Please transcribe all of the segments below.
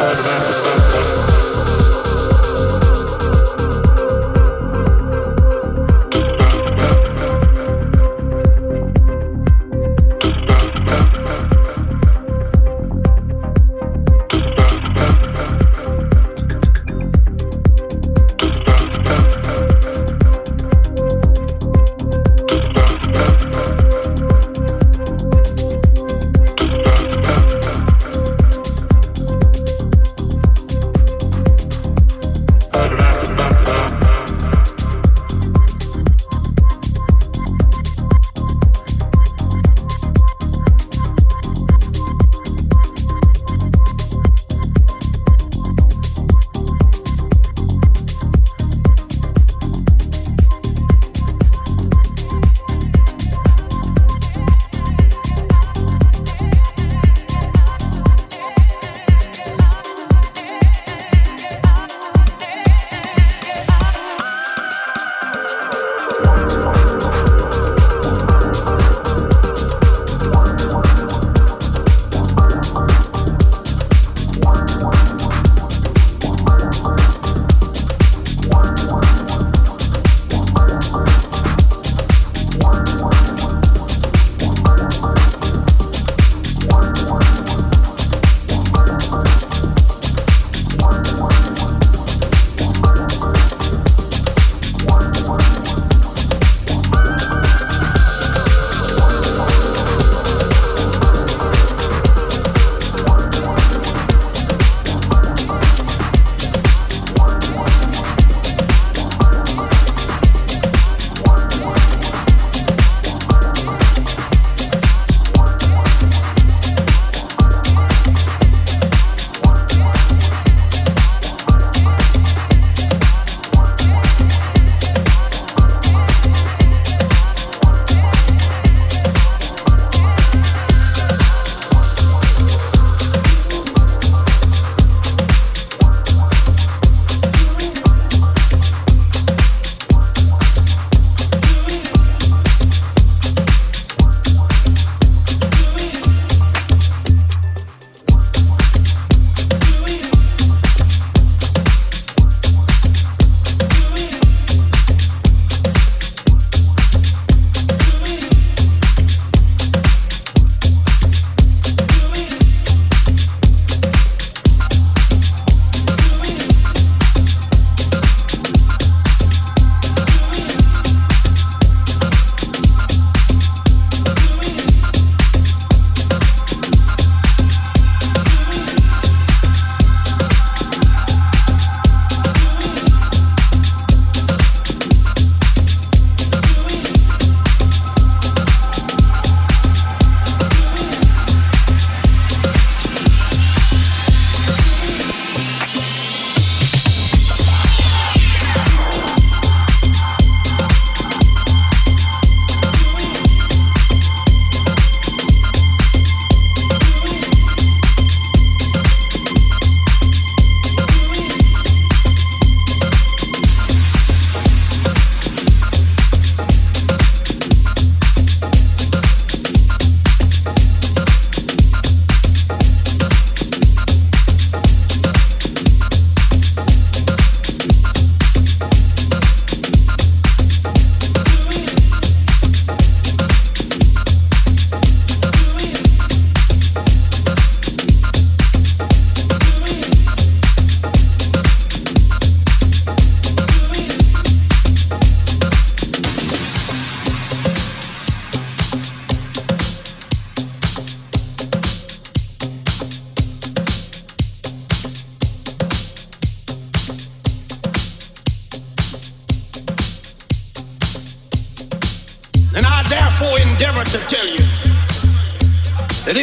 Ờ, Sarva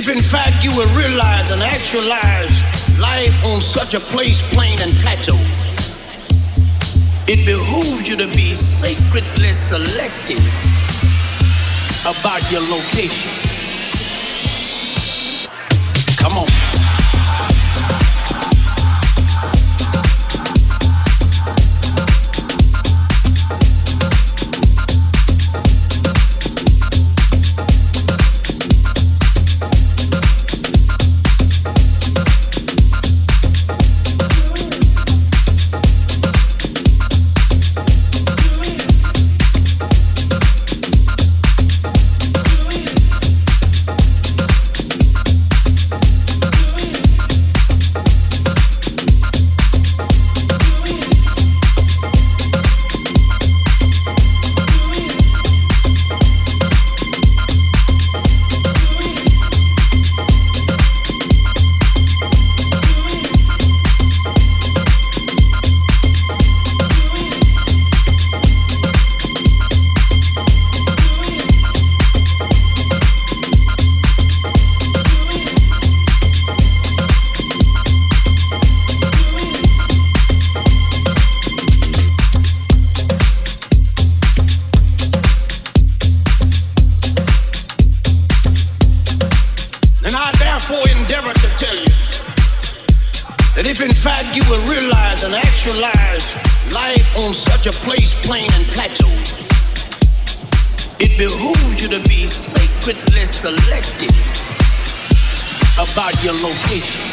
if in fact you will realize and actualize life on such a place, plain and plateau, it behooves you to be sacredly selective about your location. your location.